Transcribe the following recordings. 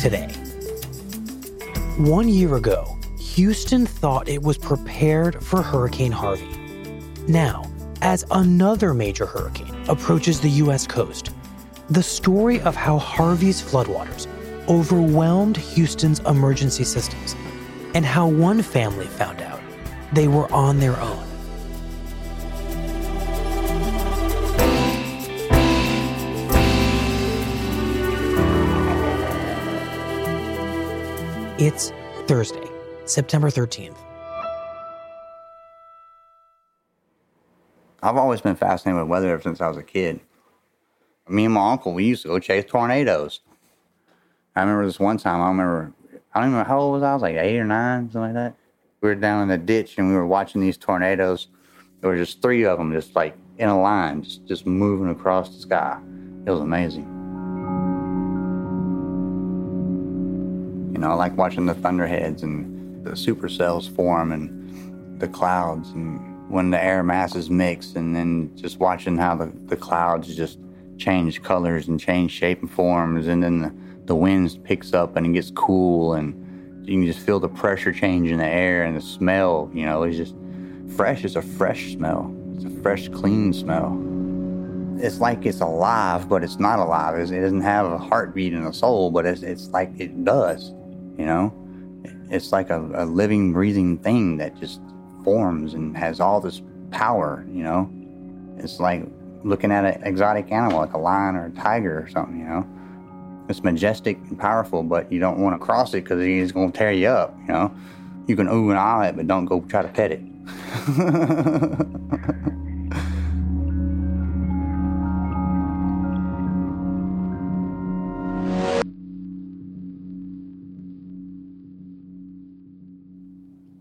Today. One year ago, Houston thought it was prepared for Hurricane Harvey. Now, as another major hurricane approaches the U.S. coast, the story of how Harvey's floodwaters overwhelmed Houston's emergency systems and how one family found out they were on their own. It's Thursday, September 13th. I've always been fascinated with weather ever since I was a kid. Me and my uncle, we used to go chase tornadoes. I remember this one time, I remember, I don't even know how old was I, I was like eight or nine, something like that. We were down in the ditch and we were watching these tornadoes. There were just three of them just like in a line, just, just moving across the sky. It was amazing. Know, I like watching the thunderheads and the supercells form and the clouds and when the air masses mix and then just watching how the, the clouds just change colors and change shape and forms and then the, the wind picks up and it gets cool and you can just feel the pressure change in the air and the smell, you know, it's just fresh. It's a fresh smell. It's a fresh, clean smell. It's like it's alive, but it's not alive. It doesn't have a heartbeat and a soul, but it's, it's like it does, you know? It's like a, a living, breathing thing that just forms and has all this power, you know? It's like looking at an exotic animal, like a lion or a tiger or something, you know? It's majestic and powerful, but you don't want to cross it because he's going to tear you up, you know? You can ooh and ah it, but don't go try to pet it.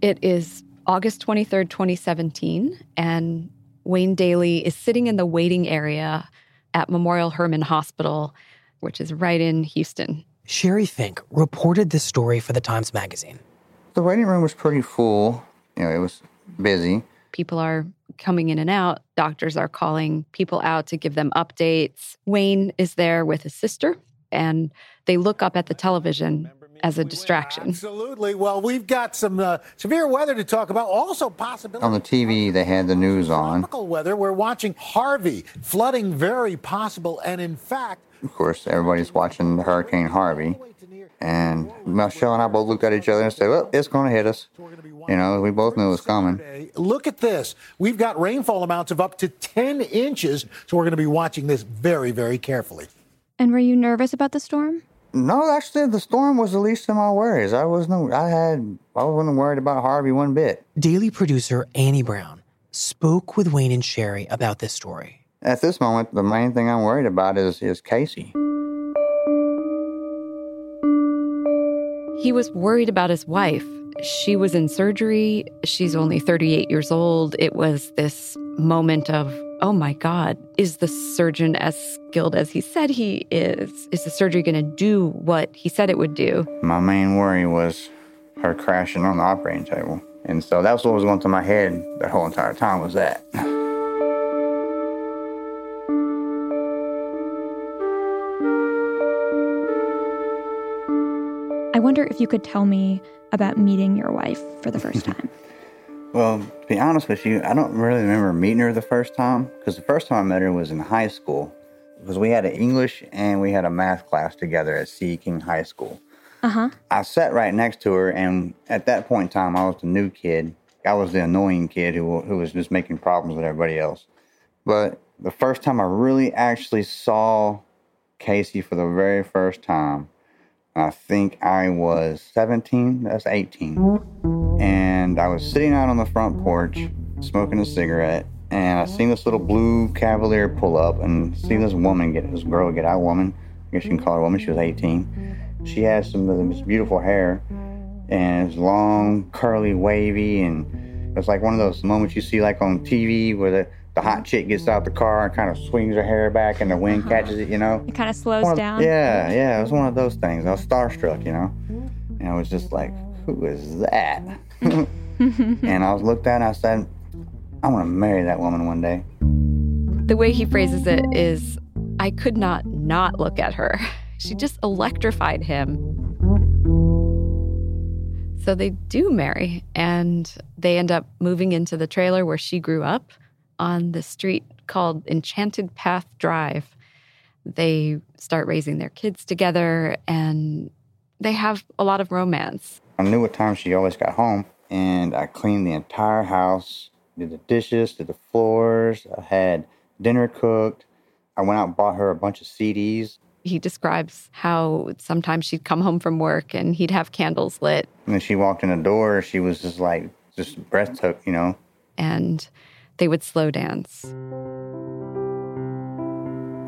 It is August 23rd, 2017, and Wayne Dailey is sitting in the waiting area at Memorial Hermann Hospital, which is right in Houston. Sheri Fink reported this story for the Times Magazine. The waiting room was pretty full. You know, it was busy. People are coming in and out. Doctors are calling people out to give them updates. Wayne is there with his sister, and they look up at the television as a distraction. Absolutely. Well, we've got some uh, severe weather to talk about. Also, possibility on the TV. They had the news on. Tropical weather. We're watching Harvey flooding, very possible, and in fact, of course, everybody's watching Hurricane Harvey. And Michelle and I both looked at each other and said, "Well, it's going to hit us." You know, we both knew it was coming. Look at this. We've got rainfall amounts of up to 10 inches, so we're going to be watching this very, very carefully. And were you nervous about the storm? No, actually, the storm was the least of my worries. I wasn't. I had. I wasn't worried about Harvey one bit. Daily producer Annie Brown spoke with Wayne and Sheri about this story. At this moment, the main thing I'm worried about is is Casey. He was worried about his wife. She was in surgery. She's only 38 years old. It was this moment of oh my God, is the surgeon as skilled as he said he is? Is the surgery going to do what he said it would do? My main worry was her crashing on the operating table. And so that was what was going through my head the whole entire time was that. I wonder if you could tell me about meeting your wife for the first time. Well, to be honest with you, I don't really remember meeting her the first time because the first time I met her was in high school because we had an English and we had a math class together at C. King High School. Uh huh. I sat right next to her, and at that point in time, I was the new kid. I was the annoying kid who, who was just making problems with everybody else. But the first time I really actually saw Casey for the very first time, I think I was 17, that's 18. And I was sitting out on the front porch smoking a cigarette, and I seen this little blue Cavalier pull up and see this woman get, this girl get out, woman, I guess you can call her a woman, she was 18. She had some of this beautiful hair, and it's long, curly, wavy, and it's like one of those moments you see like on TV where the, the hot chick gets out the car and kind of swings her hair back and the wind uh-huh. catches it, you know? It kind of slows of- down. Yeah, yeah, it was one of those things. I was starstruck, you know? And I was just like, who is that? and I was looked at and I said, I want to marry that woman one day. The way he phrases it is I could not not look at her. She just electrified him. So they do marry, and they end up moving into the trailer where she grew up on the street called Enchanted Path Drive. They start raising their kids together, and they have a lot of romance. I knew what time she always got home, and I cleaned the entire house, did the dishes, did the floors. I had dinner cooked. I went out and bought her a bunch of CDs. He describes how sometimes she'd come home from work and he'd have candles lit, And she walked in the door, she was just like, just breath took, you know. and they would slow dance.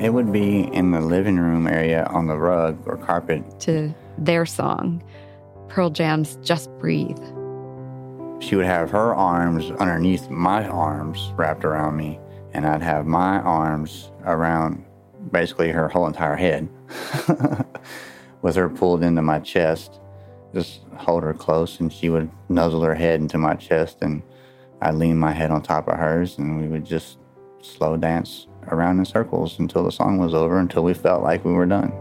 It would be in the living room area on the rug or carpet. to their song, Pearl Jam's Just Breathe. She would have her arms underneath my arms wrapped around me, and I'd have my arms around basically her whole entire head with her pulled into my chest. Just hold her close, and she would nuzzle her head into my chest, and I'd lean my head on top of hers, and we would just slow dance around in circles until the song was over, until we felt like we were done.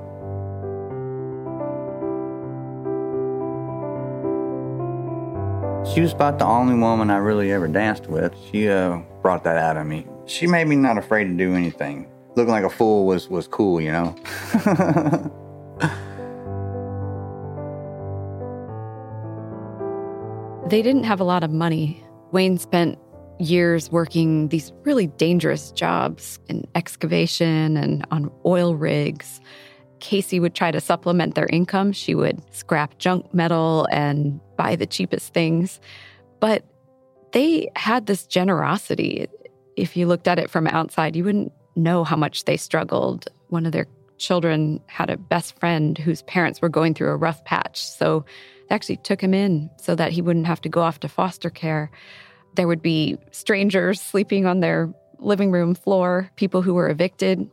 She was about the only woman I really ever danced with. She uh, brought that out of me. She made me not afraid to do anything. Looking like a fool was was cool, you know. They didn't have a lot of money. Wayne spent years working these really dangerous jobs in excavation and on oil rigs. Casey would try to supplement their income. She would scrap junk metal and buy the cheapest things. But they had this generosity. If you looked at it from outside, you wouldn't know how much they struggled. One of their children had a best friend whose parents were going through a rough patch. So they actually took him in so that he wouldn't have to go off to foster care. There would be strangers sleeping on their living room floor, people who were evicted.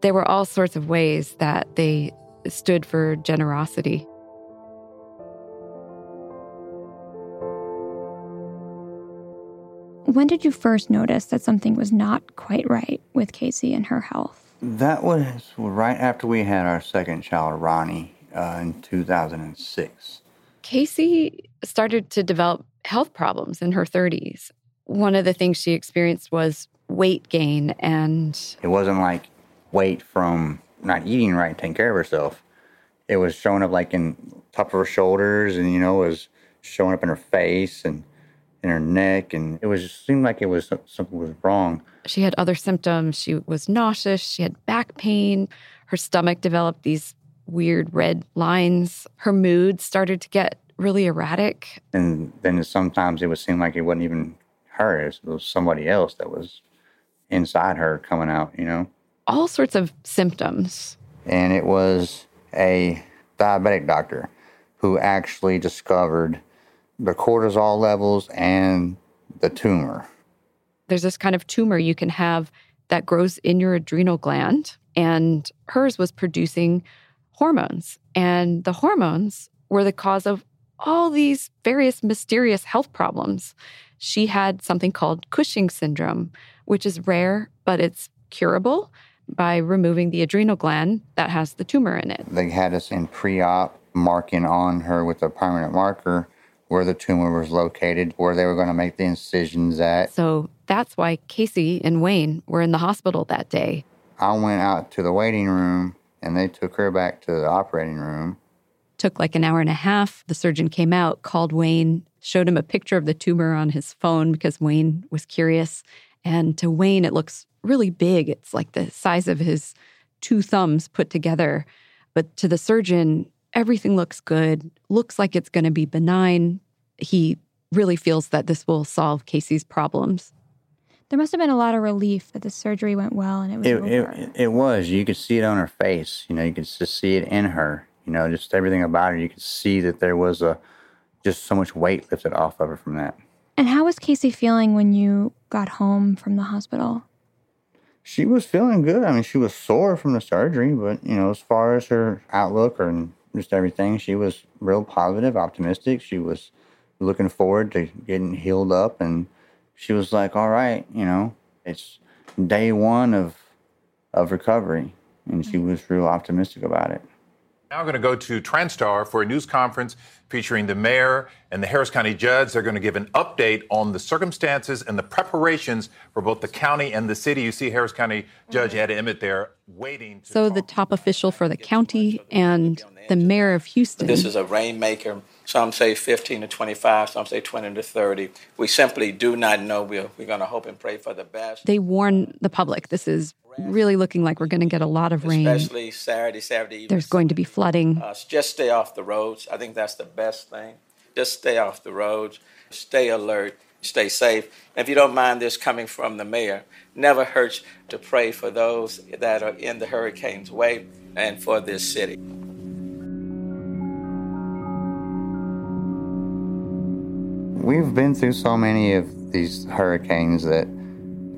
There were all sorts of ways that they stood for generosity. When did you first notice that something was not quite right with Casey and her health? that was right after we had our second child, Ronnie, uh, in 2006. Casey started to develop health problems in her 30s. One of the things she experienced was weight gain and It wasn't like weight from not eating right, and taking care of herself. It was showing up like in top of her shoulders, and you know, it was showing up in her face and in her neck, and it was just seemed like it was something was wrong. she had other symptoms. She was nauseous, she had back pain, her stomach developed these weird red lines. Her mood started to get really erratic. And then sometimes it would seem like it wasn't even her; it was somebody else that was inside her coming out. You know. All sorts of symptoms. and it was a diabetic doctor who actually discovered the cortisol levels and the tumor. There's this kind of tumor you can have that grows in your adrenal gland, and hers was producing hormones. And the hormones were the cause of all these various mysterious health problems. She had something called Cushing syndrome, which is rare, but it's curable by removing the adrenal gland that has the tumor in it. They had us in pre op marking on her with a permanent marker where the tumor was located, where they were going to make the incisions at. So that's why Casey and Wayne were in the hospital that day. I went out to the waiting room and they took her back to the operating room. Took like an hour and a half. The surgeon came out, called Wayne, showed him a picture of the tumor on his phone because Wayne was curious. And to Wayne, it looks really big. It's like the size of his two thumbs put together. But to the surgeon, everything looks good, looks like it's going to be benign. He really feels that this will solve Casey's problems. There must have been a lot of relief that the surgery went well and it was It, over. it, it was. You could see it on her face. You know, you could just see it in her. You know, just everything about her. You could see that there was a just so much weight lifted off of her from that. and how was Casey feeling when you got home from the hospital? She was feeling good. I mean, she was sore from the surgery, but you know, as far as her outlook or just everything, she was real positive, optimistic. She was looking forward to getting healed up, and she was like, "All right, you know, it's day one of of recovery," and she mm-hmm. was real optimistic about it. Now we're going to go to Transtar for a news conference featuring the mayor and the Harris County judge. They're going to give an update on the circumstances and the preparations for both the county and the city. You see Harris County Judge Ed Emmett there waiting. To So the top official for the county and the mayor of Houston. This is a rainmaker. Some say 15 to 25, some say 20 to 30. We simply do not know. We're, we're going to hope and pray for the best. they warn the public this is really looking like we're going to get a lot of rain. Especially Saturday, Saturday evening. There's going to be flooding. Uh, just stay off the roads. I think that's the best thing. Just stay off the roads. Stay alert. Stay safe. And if you don't mind this coming from the mayor, never hurts to pray for those that are in the hurricane's way and for this city. We've been through so many of these hurricanes that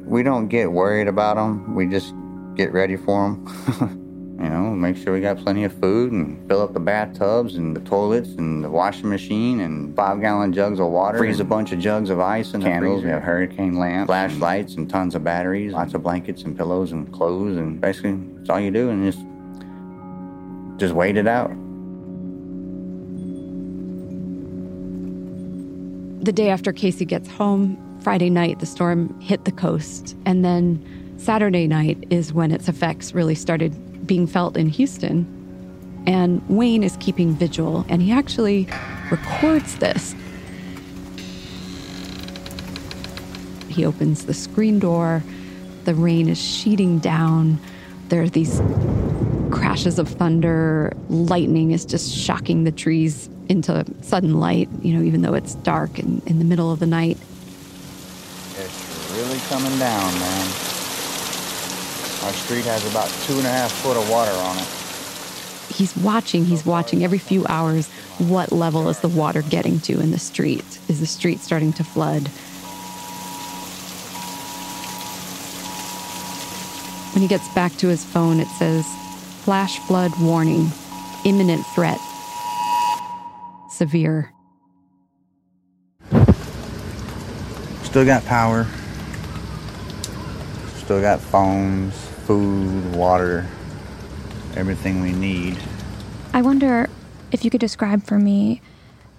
we don't get worried about them. We just get ready for them. you know, make sure we got plenty of food and fill up the bathtubs and the toilets and the washing machine and five gallon jugs of water. Freeze a bunch of jugs of ice and candles. We have hurricane lamps, flashlights, and tons of batteries, lots of blankets and pillows and clothes. And basically, it's all you do and just, just wait it out. The day after Casey gets home, Friday night, the storm hit the coast. And then Saturday night is when its effects really started being felt in Houston. And Wayne is keeping vigil, and he actually records this. He opens the screen door, the rain is sheeting down. There are these crashes of thunder, lightning is just shocking the trees into sudden light, you know, even though it's dark and in the middle of the night. It's really coming down, man. Our street has about two and a half foot of water on it. He's watching, he's watching every few hours what level is the water getting to in the street? Is the street starting to flood? When he gets back to his phone, it says flash flood warning, imminent threat, severe. Still got power. Still got phones, food, water, everything we need. I wonder if you could describe for me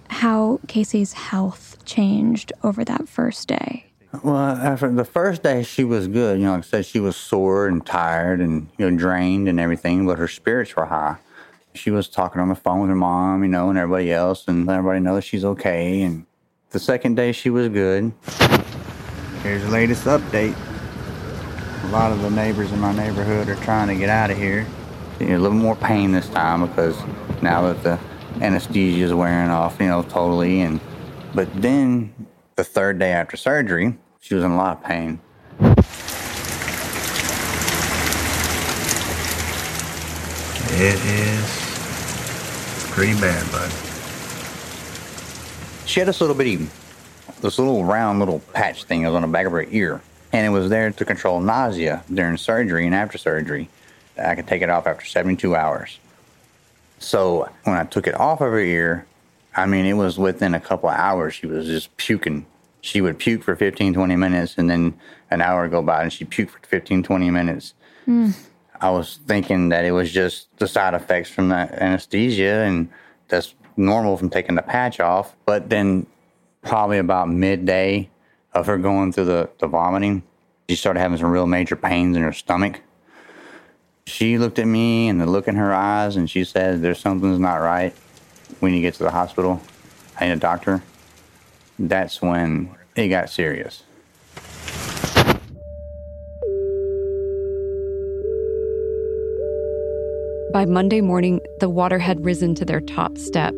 how Casey's health changed over that first day. Well, uh, after the first day, she was good. You know, like I said, she was sore and tired and you know drained and everything, but her spirits were high. She was talking on the phone with her mom, you know, and everybody else, and let everybody know that she's okay. And the second day, she was good. Here's the latest update. A lot of the neighbors in my neighborhood are trying to get out of here. You know, a little more pain this time because now that the anesthesia is wearing off, you know, totally. And but then the third day after surgery, she was in a lot of pain. It is pretty bad, bud. She had this little bitty, this little round little patch thing that was on the back of her ear. And it was there to control nausea during surgery and after surgery. I could take it off after 72 hours. So when I took it off of her ear, I mean, it was within a couple of hours, she was just puking. She would puke for 15, 20 minutes, and then an hour would go by and she'd puke for 15, 20 minutes. Hmm. I was thinking that it was just the side effects from that anesthesia, and that's normal from taking the patch off. But then, probably about midday of her going through the, the vomiting, she started having some real major pains in her stomach. She looked at me and the look in her eyes, and she said, There's something's not right. We need to get to the hospital. I need a doctor. That's when it got serious. By Monday morning, the water had risen to their top step.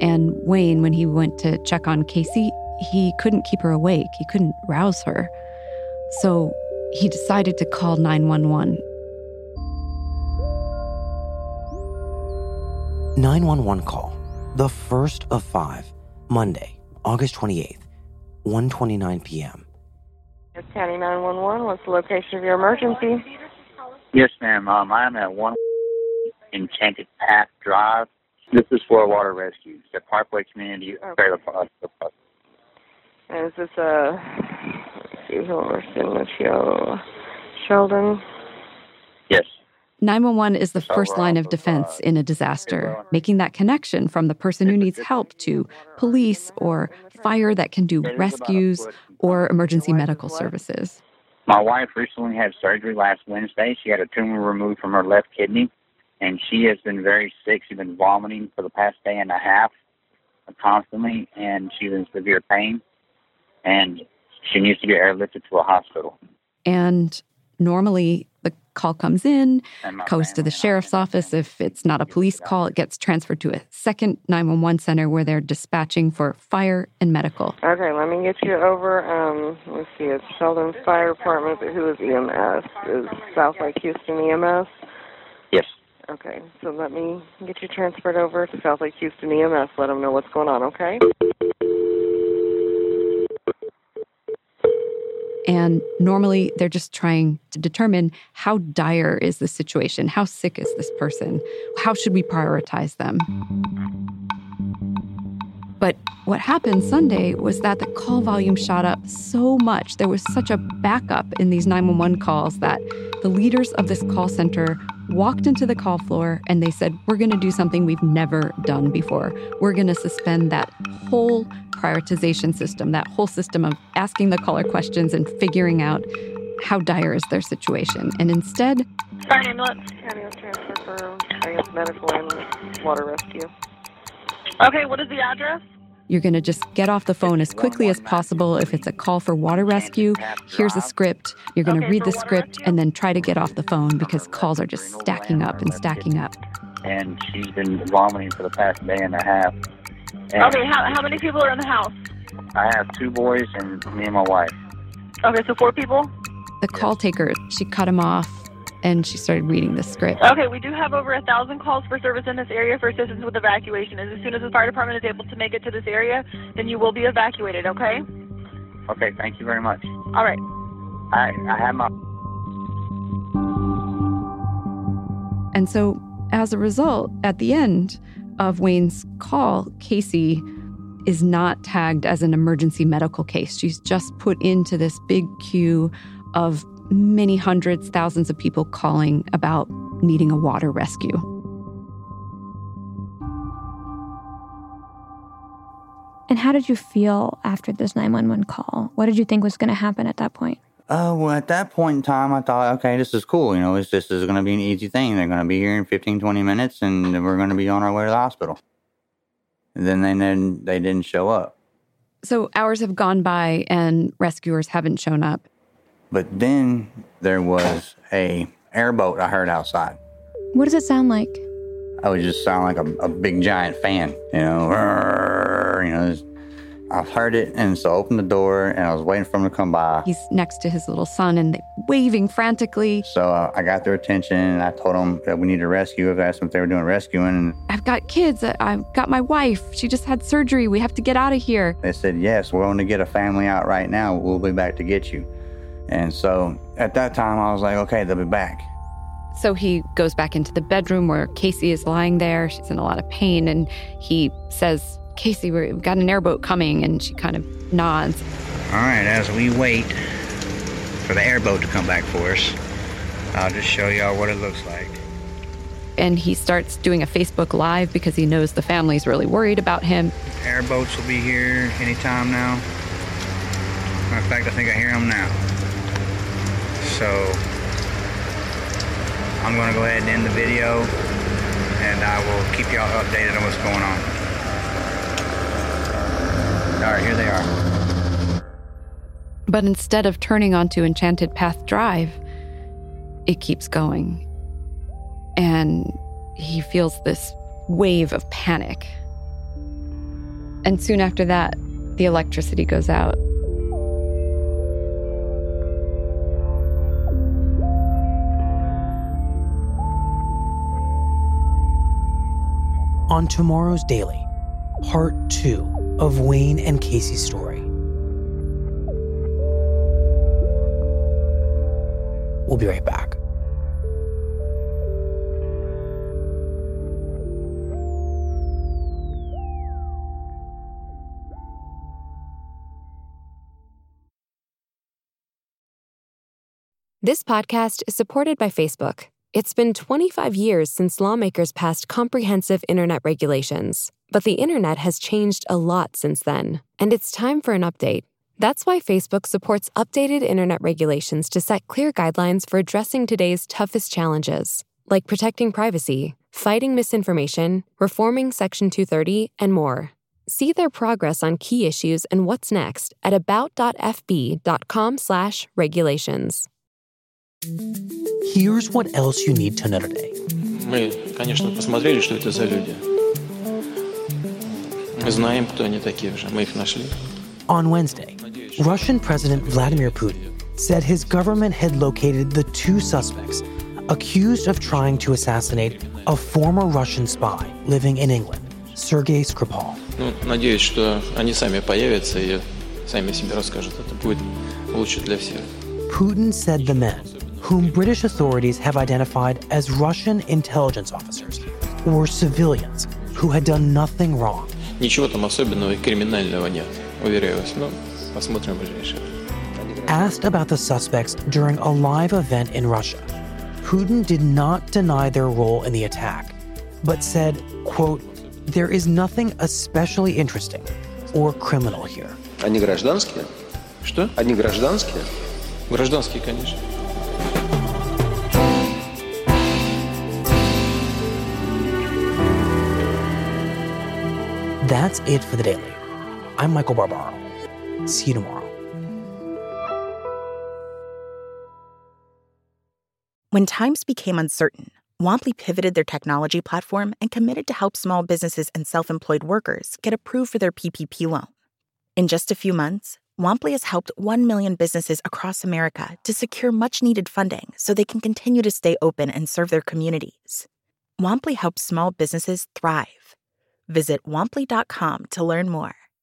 And Wayne, when he went to check on Casey, he couldn't keep her awake. He couldn't rouse her. So he decided to call 911. 911 call, the first of five, Monday, August 28th, 1:29 p.m. County 911, what's the location of your emergency? Yes, ma'am. Um, I'm at one Enchanted Path Drive. This is for a water rescue. the Parkway Community Trailer Park. And is this a, let's see, who we're seeing this here, Sheldon? Yes. 911 is the first line of uh, defense in a disaster, making that connection from the person who needs help to police or fire that can do rescues or emergency medical services. My wife recently had surgery last Wednesday. She had a tumor removed from her left kidney, and she has been very sick. She's been vomiting for the past day and a half constantly, and she's in severe pain, and she needs to be airlifted to a hospital. And normally the call comes in, goes to the sheriff's office. If it's not a police call, it gets transferred to a second 911 center where they're dispatching for fire and medical. Okay, let me get you over. Um, let's see, it's Sheldon Fire Department, but who is EMS? Is South Lake Houston EMS? Okay, so let me get you transferred over to South Lake Houston EMS. Let them know what's going on, okay? And normally they're just trying to determine how dire is the situation? How sick is this person? How should we prioritize them? But what happened Sunday was that the call volume shot up so much. There was such a backup in these 911 calls that the leaders of this call center walked into the call floor and they said, We're going to do something we've never done before. We're going to suspend that whole prioritization system, that whole system of asking the caller questions and figuring out how dire is their situation. And instead, Fire ambulance. Ambulance transfer for, I guess, medical and water rescue. Okay, what is the address? You're going to just get off the phone as quickly as possible. If it's a call for water rescue, here's a script. You're going to read the script and then try to get off the phone because calls are just stacking up and stacking up. And she's been vomiting for the past day and a half. And Okay, how, how many people are in the house? I have two boys and me and my wife. Okay, so four people? The call taker, she cut him off and she started reading the script. Okay, we do have over a thousand calls for service in this area for assistance with evacuation. As soon as the fire department is able to make it to this area, then you will be evacuated, okay? Okay, thank you very much. All right. I I have my And so, as a result, at the end of Wayne's call, Casey is not tagged as an emergency medical case. She's just put into this big queue of many hundreds, thousands of people calling about needing a water rescue. And how did you feel after this 911 call? What did you think was going to happen at that point? Uh, well, at that point in time, I thought, okay, this is cool. You know, it's, this is going to be an easy thing. They're going to be here in 15, 20 minutes, and we're going to be on our way to the hospital. And then they didn't, they didn't show up. So, hours have gone by and rescuers haven't shown up. But then there was a airboat I heard outside. What does it sound like? I would just sound like a, a big giant fan, you know. You know, I heard it, and so I opened the door, and I was waiting for him to come by. He's next to his little son and they waving frantically. So uh, I got their attention, and I told them that we needed a rescue. I asked them if they were doing rescuing, and I've got kids. I've got my wife. She just had surgery. We have to get out of here. They said, Yes, we're going to get a family out right now. We'll be back to get you. And so at that time, I was like, Okay, they'll be back. So he goes back into the bedroom where Casey is lying there. She's in a lot of pain. And he says, Casey, we've got an airboat coming. And she kind of nods. All right, as we wait for the airboat to come back for us, I'll just show y'all what it looks like. and he starts doing a Facebook Live because he knows the family's really worried about him. Airboats will be here anytime now. Matter of fact, I think I hear them now. So I'm going to go ahead and end the video, and I will keep y'all updated on what's going on. All right, here they are. But instead of turning onto Enchanted Path Drive, it keeps going. And he feels this wave of panic. And soon after that, the electricity goes out. On tomorrow's Daily, part two of Wayne and Casey's story. We'll be right back. This podcast is supported by Facebook. It's been 25 years since lawmakers passed comprehensive internet regulations, but the internet has changed a lot since then, and it's time for an update. That's why Facebook supports updated internet regulations to set clear guidelines for addressing today's toughest challenges, like protecting privacy, fighting misinformation, reforming Section 230, and more. See their progress on key issues and what's next at about.fb.com/regulations. Here's what else you need to know today. Мы, конечно, посмотрели, что это за люди. Мы знаем, кто они такие уже. Мы их нашли. On Wednesday, Russian President Vladimir Putin said his government had located the two suspects accused of trying to assassinate a former Russian spy living in England, Sergei Skripal. Ну, надеюсь, что они сами появятся и сами себе расскажут. Это будет лучше для всех. Putin said the men, whom British authorities have identified as Russian intelligence officers, were civilians who had done nothing wrong. Ничего там особенного и криминального нет, уверяю вас. Ну, посмотрим в ближайшее. Asked about the suspects during a live event in Russia, Putin did not deny their role in the attack, but said, quote, there is nothing especially interesting or criminal here. Они гражданские? Что? Они гражданские? Гражданские, конечно. That's it for the daily. I'm Michael Barbaro. See you tomorrow. When times became uncertain, Womply pivoted their technology platform and committed to help small businesses and self employed workers get approved for their PPP loan. In just a few months, Womply has helped 1 million businesses across America to secure much needed funding so they can continue to stay open and serve their communities. Womply helps small businesses thrive. Visit womply.com to learn more.